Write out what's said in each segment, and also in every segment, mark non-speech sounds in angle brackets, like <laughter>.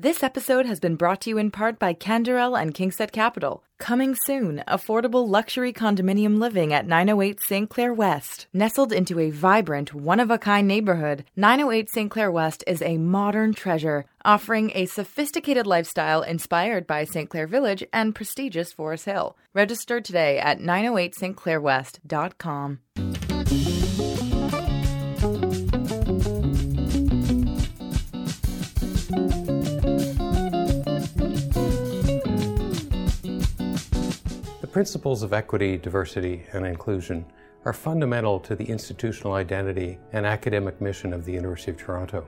This episode has been brought to you in part by Canderel and KingSett Capital. Coming soon, affordable luxury condominium living at 908 St. Clair West. Nestled into a vibrant, one of a kind neighborhood, 908 St. Clair West is a modern treasure, offering a sophisticated lifestyle inspired by St. Clair Village and prestigious Forest Hill. Register today at 908stclairwest.com. principles of equity, diversity, and inclusion are fundamental to the institutional identity and academic mission of the University of Toronto.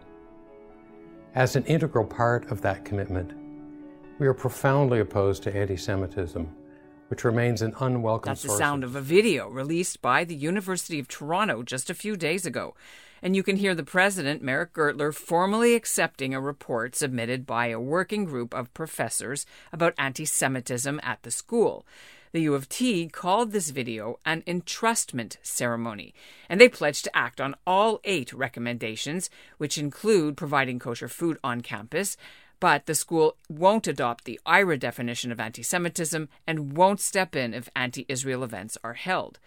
As an integral part of that commitment, we are profoundly opposed to anti Semitism, which remains an unwelcome That's the sound of a video released by the University of Toronto just a few days ago. And you can hear the president, Meric Gertler, formally accepting a report submitted by a working group of professors about anti Semitism at the school. The U of T called this video an entrustment ceremony, and they pledged to act on all eight recommendations, which include providing kosher food on campus. But the school won't adopt the IHRA definition of anti Semitism and won't step in if anti Israel events are held.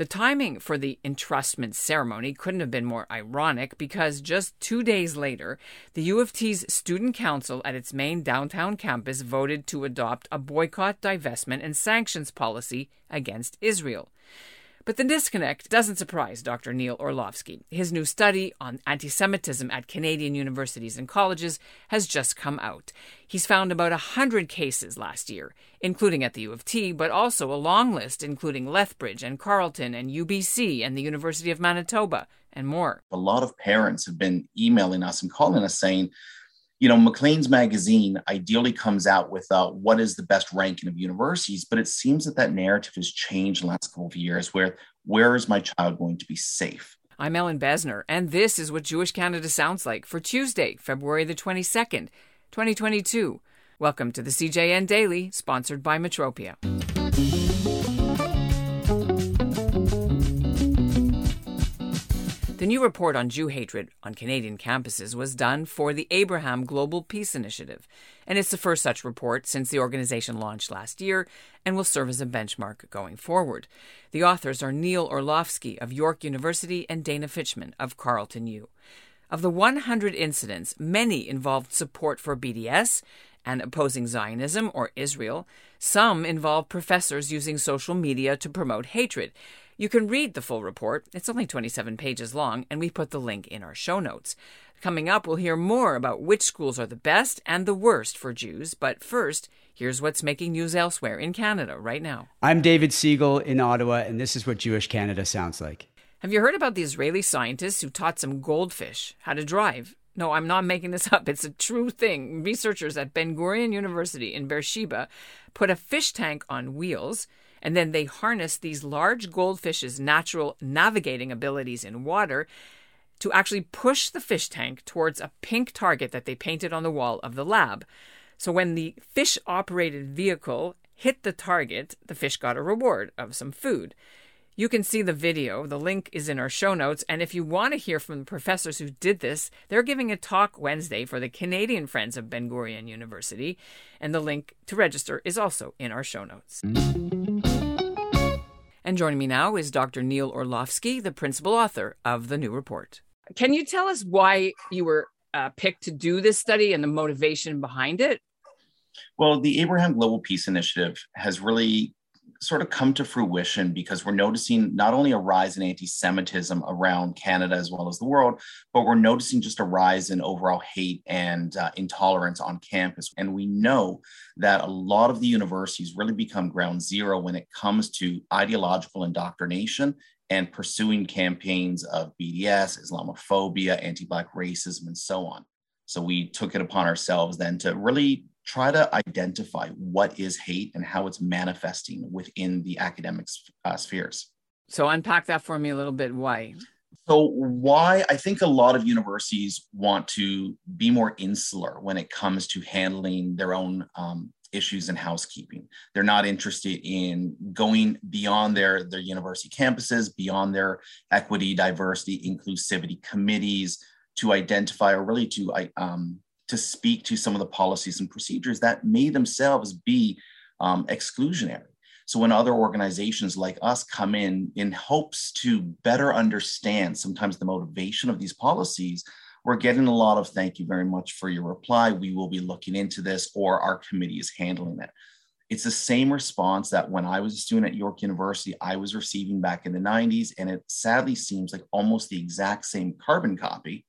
The timing for the entrustment ceremony couldn't have been more ironic because just two days later, the U of T's student council at its main downtown campus voted to adopt a boycott, divestment, and sanctions policy against Israel. But the disconnect doesn't surprise Dr. Neil Orlowsky. His new study on anti Semitism at Canadian universities and colleges has just come out. He's found about 100 cases last year, including at the U of T, but also a long list including Lethbridge and Carleton and UBC and the University of Manitoba and more. A lot of parents have been emailing us and calling us saying, you know, Maclean's magazine ideally comes out with uh, what is the best ranking of universities, but it seems that that narrative has changed in the last couple of years. Where where is my child going to be safe? I'm Ellin Bessner, and this is what Jewish Canada sounds like for Tuesday, February the 22nd, 2022. Welcome to the CJN Daily, sponsored by Metropia. The new report on Jew hatred on Canadian campuses was done for the Abraham Global Peace Initiative, and it's the first such report since the organization launched last year and will serve as a benchmark going forward. The authors are Neil Orlowsky of York University and Dana Fischman of Carleton U. Of the 100 incidents, many involved support for BDS and opposing Zionism or Israel. Some involved professors using social media to promote hatred. You can read the full report. It's only 27 pages long, and we put the link in our show notes. Coming up, we'll hear more about which schools are the best and the worst for Jews. But first, here's what's making news elsewhere in Canada right now. I'm David Siegel in Ottawa, and this is what Jewish Canada sounds like. Have you heard about the Israeli scientists who taught some goldfish how to drive? No, I'm not making this <laughs> up. It's a true thing. Researchers at Ben Gurion University in Beersheba put a fish tank on wheels and then they harnessed these large goldfish's natural navigating abilities in water to actually push the fish tank towards a pink target that they painted on the wall of the lab. So when the fish operated vehicle hit the target, the fish got a reward of some food. You can see the video. The link is in our show notes. And if you want to hear from the professors who did this, they're giving a talk Wednesday for the Canadian Friends of Ben Gurion University. And the link to register is also in our show notes. And joining me now is Dr. Neil Orlowsky, the principal author of the new report. Can you tell us why you were uh, picked to do this study and the motivation behind it? Well, the Abraham Global Peace Initiative has really sort of come to fruition because we're noticing not only a rise in anti Semitism around Canada as well as the world, but we're noticing just a rise in overall hate and uh, intolerance on campus. And we know that a lot of the universities really become ground zero when it comes to ideological indoctrination and pursuing campaigns of BDS, Islamophobia, anti Black racism, and so on. So we took it upon ourselves then to really try to identify what is hate and how it's manifesting within the academic uh, spheres. So unpack that for me a little bit. Why? So, why I think a lot of universities want to be more insular when it comes to handling their own um, issues in housekeeping. They're not interested in going beyond their, their university campuses, beyond their equity, diversity, inclusivity committees to identify or really to um, to speak to some of the policies and procedures that may themselves be um, exclusionary. So when other organizations like us come in in hopes to better understand sometimes the motivation of these policies, we're getting a lot of thank you very much for your reply. We will be looking into this, or our committee is handling it. It's the same response that when I was a student at York University, I was receiving back in the 90s. And it sadly seems like almost the exact same carbon copy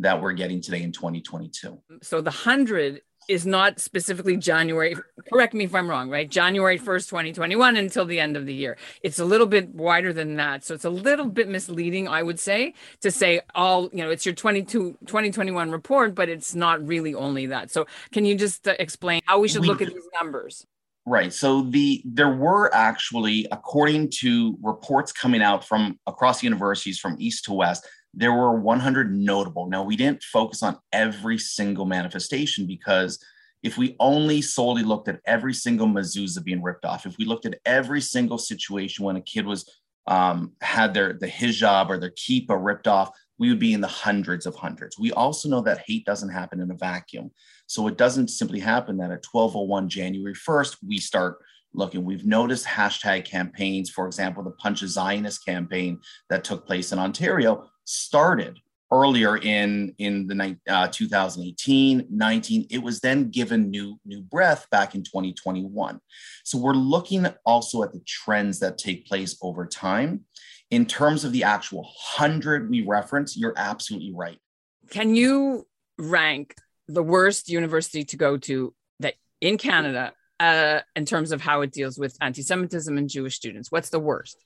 that we're getting today in 2022. So the 100 is not specifically January, correct me if I'm wrong, right? January 1st, 2021 until the end of the year. It's a little bit wider than that. So it's a little bit misleading, I would say, to say all, you know, it's your 22, 2021 report, but it's not really only that. So can you just uh, explain how we should we, look at these numbers? Right. So the there were actually, according to reports coming out from across universities from east to west, there were 100 notable. Now, we didn't focus on every single manifestation because if we only solely looked at every single mezuzah being ripped off, if we looked at every single situation when a kid was um, had their the hijab or their kippah ripped off, we would be in the hundreds of hundreds. We also know that hate doesn't happen in a vacuum. So it doesn't simply happen that at 1201 January 1st, we start looking. We've noticed hashtag campaigns, for example, the Punch a Zionist campaign that took place in Ontario started earlier in in the uh, 2018 19 it was then given new new breath back in 2021 so we're looking also at the trends that take place over time. In terms of the actual 100 we reference you're absolutely right. Can you rank the worst university to go to that in canada uh, in terms of how it deals with anti-semitism and jewish students? What's the worst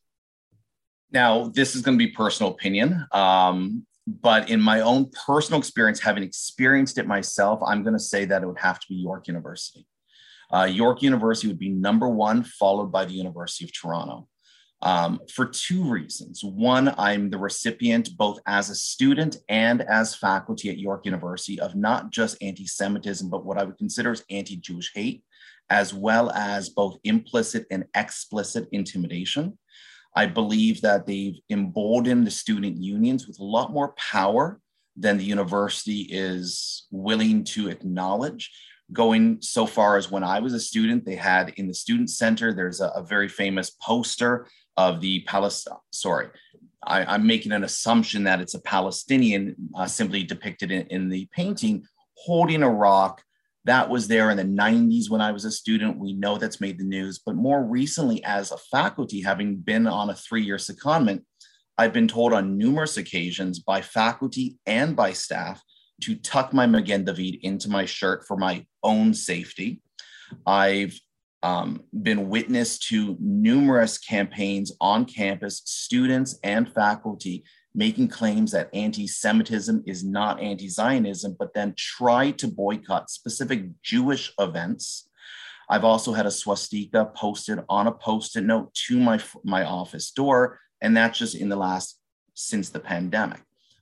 now, this is going to be personal opinion, um, but in my own personal experience, having experienced it myself, I'm going to say that it would have to be York University. Uh, York University would be number one, followed by the University of Toronto. Um, for two reasons. One, I'm the recipient, both as a student and as faculty at York University, of not just anti Semitism, but what I would consider as anti Jewish hate, as well as both implicit and explicit intimidation. I believe that they've emboldened the student unions with a lot more power than the university is willing to acknowledge. Going so far as when I was a student, they had in the student center, there's a, a very famous poster of the Palestine, sorry, I, am making an assumption that it's a Palestinian uh, simply depicted in, in the painting holding a rock that was there in the 90s when I was a student. We know that's made the news. But more recently, as a faculty, having been on a three year secondment, I've been told on numerous occasions by faculty and by staff to tuck my Magen David into my shirt for my own safety. I've um, been witness to numerous campaigns on campus, students and faculty making claims that anti Semitism is not anti Zionism, but then try to boycott specific Jewish events. I've also had a swastika posted on a post it note to my, my office door, and that's just in the last since the pandemic.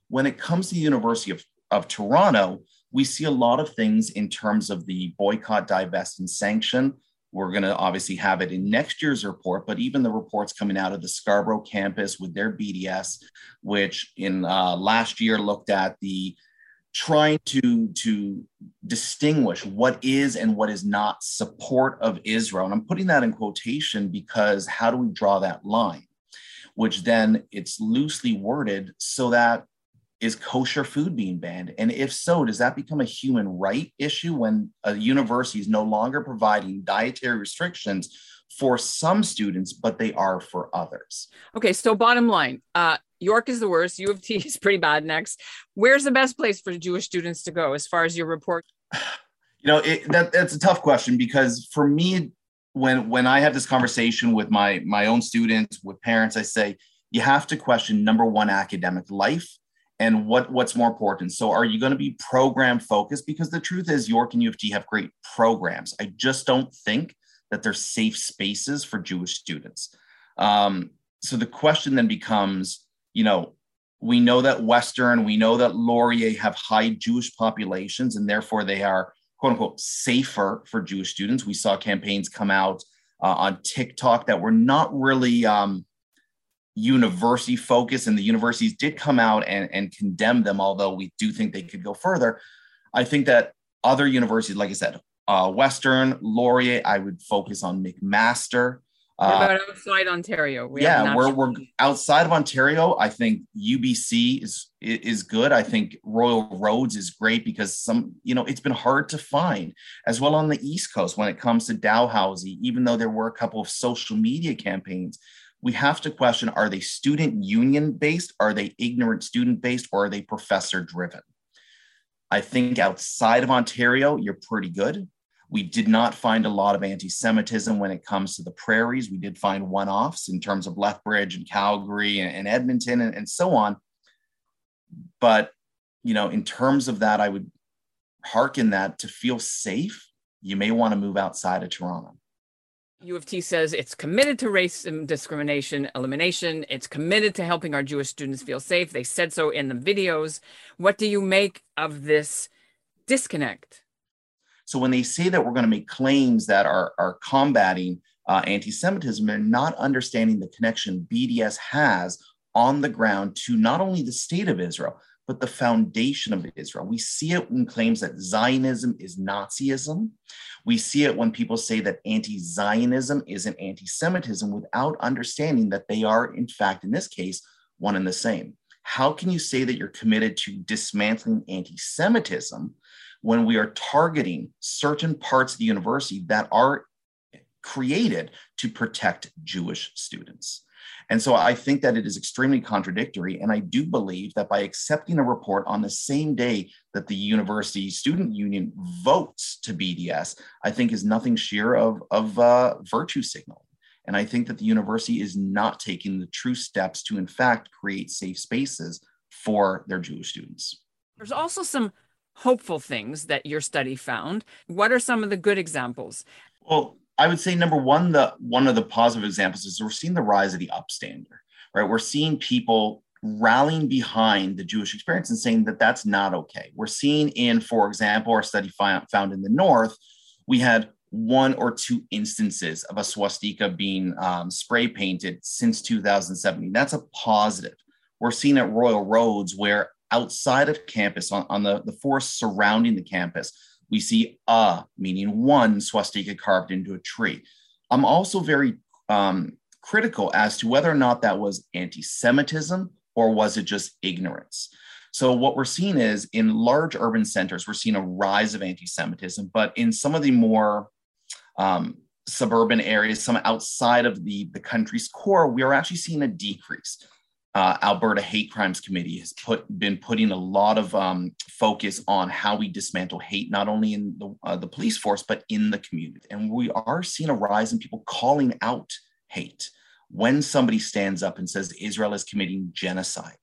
When it comes to the University of, of Toronto, we see a lot of things in terms of the boycott, divest, and sanction we're going to obviously have it in next year's report, but even the reports coming out of the Scarborough campus with their BDS, which in uh, last year looked at the trying to to distinguish what is and what is not support of Israel. And I'm putting that in quotation because how do we draw that line? Which then it's loosely worded so that is kosher food being banned? And if so, does that become a human right issue when a university is no longer providing dietary restrictions for some students, but they are for others? Okay, so bottom line, uh, York is the worst. U of T <laughs> is pretty bad next. Where's the best place for Jewish students to go as far as your report? <sighs> You know, it, that, that's a tough question because for me, when when I have this conversation with my my own students, with parents, I say you have to question number one academic life and what what's more important? So are you going to be program focused? Because the truth is york and u of t have great programs. I just don't think that they're safe spaces for jewish students. Um, so the question then becomes you know we know that western we know that laurier have high jewish populations and therefore they are quote unquote safer for jewish students. We saw campaigns come out uh, on tiktok that were not really um, university focus and the universities did come out and, and condemn them although we do think they could go further i think that other universities, like I said, uh, Western, Laurier, I would focus on McMaster. What uh, about outside Ontario? We yeah, we're, we're outside of Ontario. I think UBC is is good. I think Royal Roads is great because some, you know, it's been hard to find as well on the East Coast when it comes to Dalhousie. Even though there were a couple of social media campaigns, we have to question: Are they student union based? Are they ignorant student based? Or are they professor driven? I think outside of Ontario, you're pretty good. We did not find a lot of anti Semitism when it comes to the prairies. We did find one offs in terms of Lethbridge and Calgary and, Edmonton and, and so on. But, you know, in terms of that, I would hearken that to feel safe, you may want to move outside of Toronto. U of T says it's committed to race and discrimination elimination. It's committed to helping our Jewish students feel safe. They said so in the videos. What do you make of this disconnect? So when they say that we're going to make claims that are, are combating uh, anti-Semitism, they're not understanding the connection BDS has on the ground to not only the state of Israel, but the foundation of Israel. We see it in claims that Zionism is Nazism. We see it when people say that anti Zionism isn't anti Semitism without understanding that they are, in fact, in this case, one and the same. How can you say that you're committed to dismantling anti Semitism when we are targeting certain parts of the university that are created to protect Jewish students. And so I think that it is extremely contradictory. And I do believe that by accepting a report on the same day that the university student union votes to BDS, I think is nothing sheer of, of uh, virtue signaling. And I think that the university is not taking the true steps to, in fact, create safe spaces for their Jewish students. There's also some hopeful things that your study found. What are some of the good examples? Well, I would say number one, the one of the positive examples is we're seeing the rise of the upstander, right? We're seeing people rallying behind the Jewish experience and saying that that's not okay. We're seeing in, for example, our study found found in the North, we had one or two instances of a swastika being um, spray painted since 2017. That's a positive. We're seeing at Royal Roads where outside of campus, on, on the, the forest surrounding the campus, we see a, meaning one swastika carved into a tree. I'm also very um, critical as to whether or not that was anti Semitism or was it just ignorance. So, what we're seeing is in large urban centers, we're seeing a rise of anti Semitism, but in some of the more um, suburban areas, some outside of the, the country's core, we are actually seeing a decrease uh, Alberta Hate Crimes Committee has put been putting a lot of um, focus on how we dismantle hate, not only in the, uh, the police force but in the community. And we are seeing a rise in people calling out hate. When somebody stands up and says Israel is committing genocide,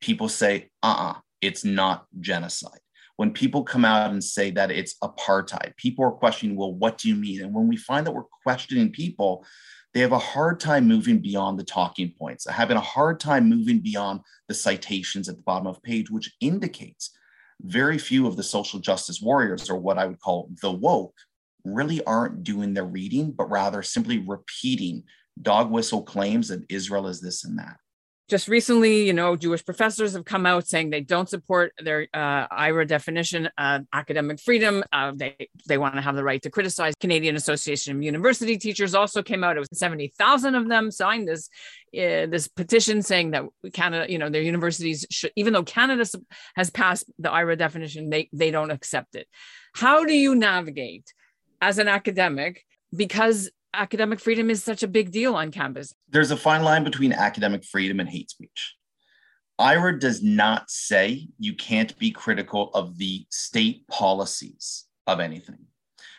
people say, "Uh-uh, it's not genocide." When people come out and say that it's apartheid, people are questioning, "Well, what do you mean?" And when we find that we're questioning people they have a hard time moving beyond the talking points, having a hard time moving beyond the citations at the bottom of page, which indicates very few of the social justice warriors, or what I would call the woke, really aren't doing their reading, but rather simply repeating dog whistle claims that Israel is this and that just recently, you know, Jewish professors have come out saying they don't support their uh, IHRA definition of academic freedom. Uh, they they want to have the right to criticize. Canadian Association of University Teachers also came out. It was seventy thousand of them signed this uh, this petition saying that Canada, you know, their universities should, even though Canada has passed the IHRA definition, they they don't accept it. How do you navigate as an academic? Because academic freedom is such a big deal on campus. There's a fine line between academic freedom and hate speech. IHRA does not say you can't be critical of the state policies of anything,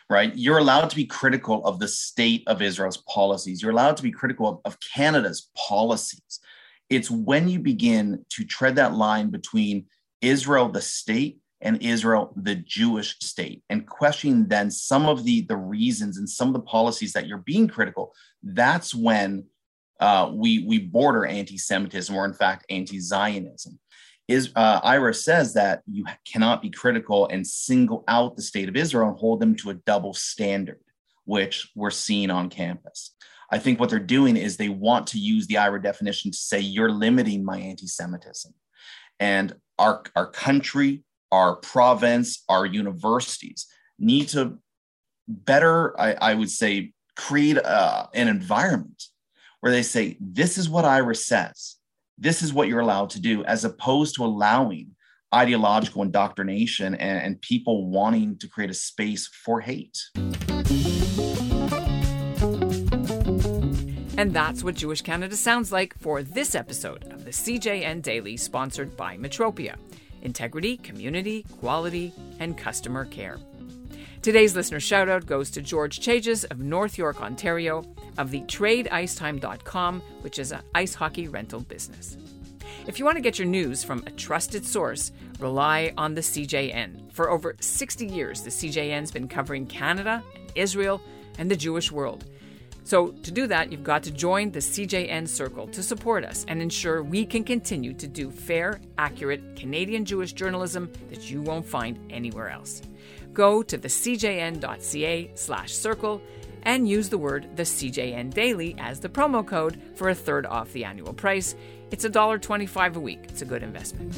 right? You're allowed to be critical of the state of Israel's policies. You're allowed to be critical of, of Canada's policies. It's when you begin to tread that line between Israel, the state, and Israel, the Jewish state, and questioning then some of the, the reasons and some of the policies that you're being critical, that's when uh, we, we border anti Semitism or, in fact, anti Zionism. Is uh, IHRA says that you cannot be critical and single out the state of Israel and hold them to a double standard, which we're seeing on campus. I think what they're doing is they want to use the IHRA definition to say you're limiting my anti Semitism. And our, our country, our province, our universities need to better, I, I would say, create uh, an environment where they say, this is what IHRA says, this is what you're allowed to do, as opposed to allowing ideological indoctrination and, and people wanting to create a space for hate. And that's what Jewish Canada sounds like for this episode of the CJN Daily, sponsored by Metropia integrity, community, quality, and customer care. Today's listener shoutout goes to George Chages of North York, Ontario, of the TradeIcetime.com, which is an ice hockey rental business. If you want to get your news from a trusted source, rely on the CJN. For over 60 years, the CJN's been covering Canada, Israel, and the Jewish world. So, to do that, you've got to join the CJN Circle to support us and ensure we can continue to do fair, accurate Canadian Jewish journalism that you won't find anywhere else. Go to thecjn.ca/slash circle and use the word the CJN Daily as the promo code for a third off the annual price. It's $1.25 a week. It's a good investment.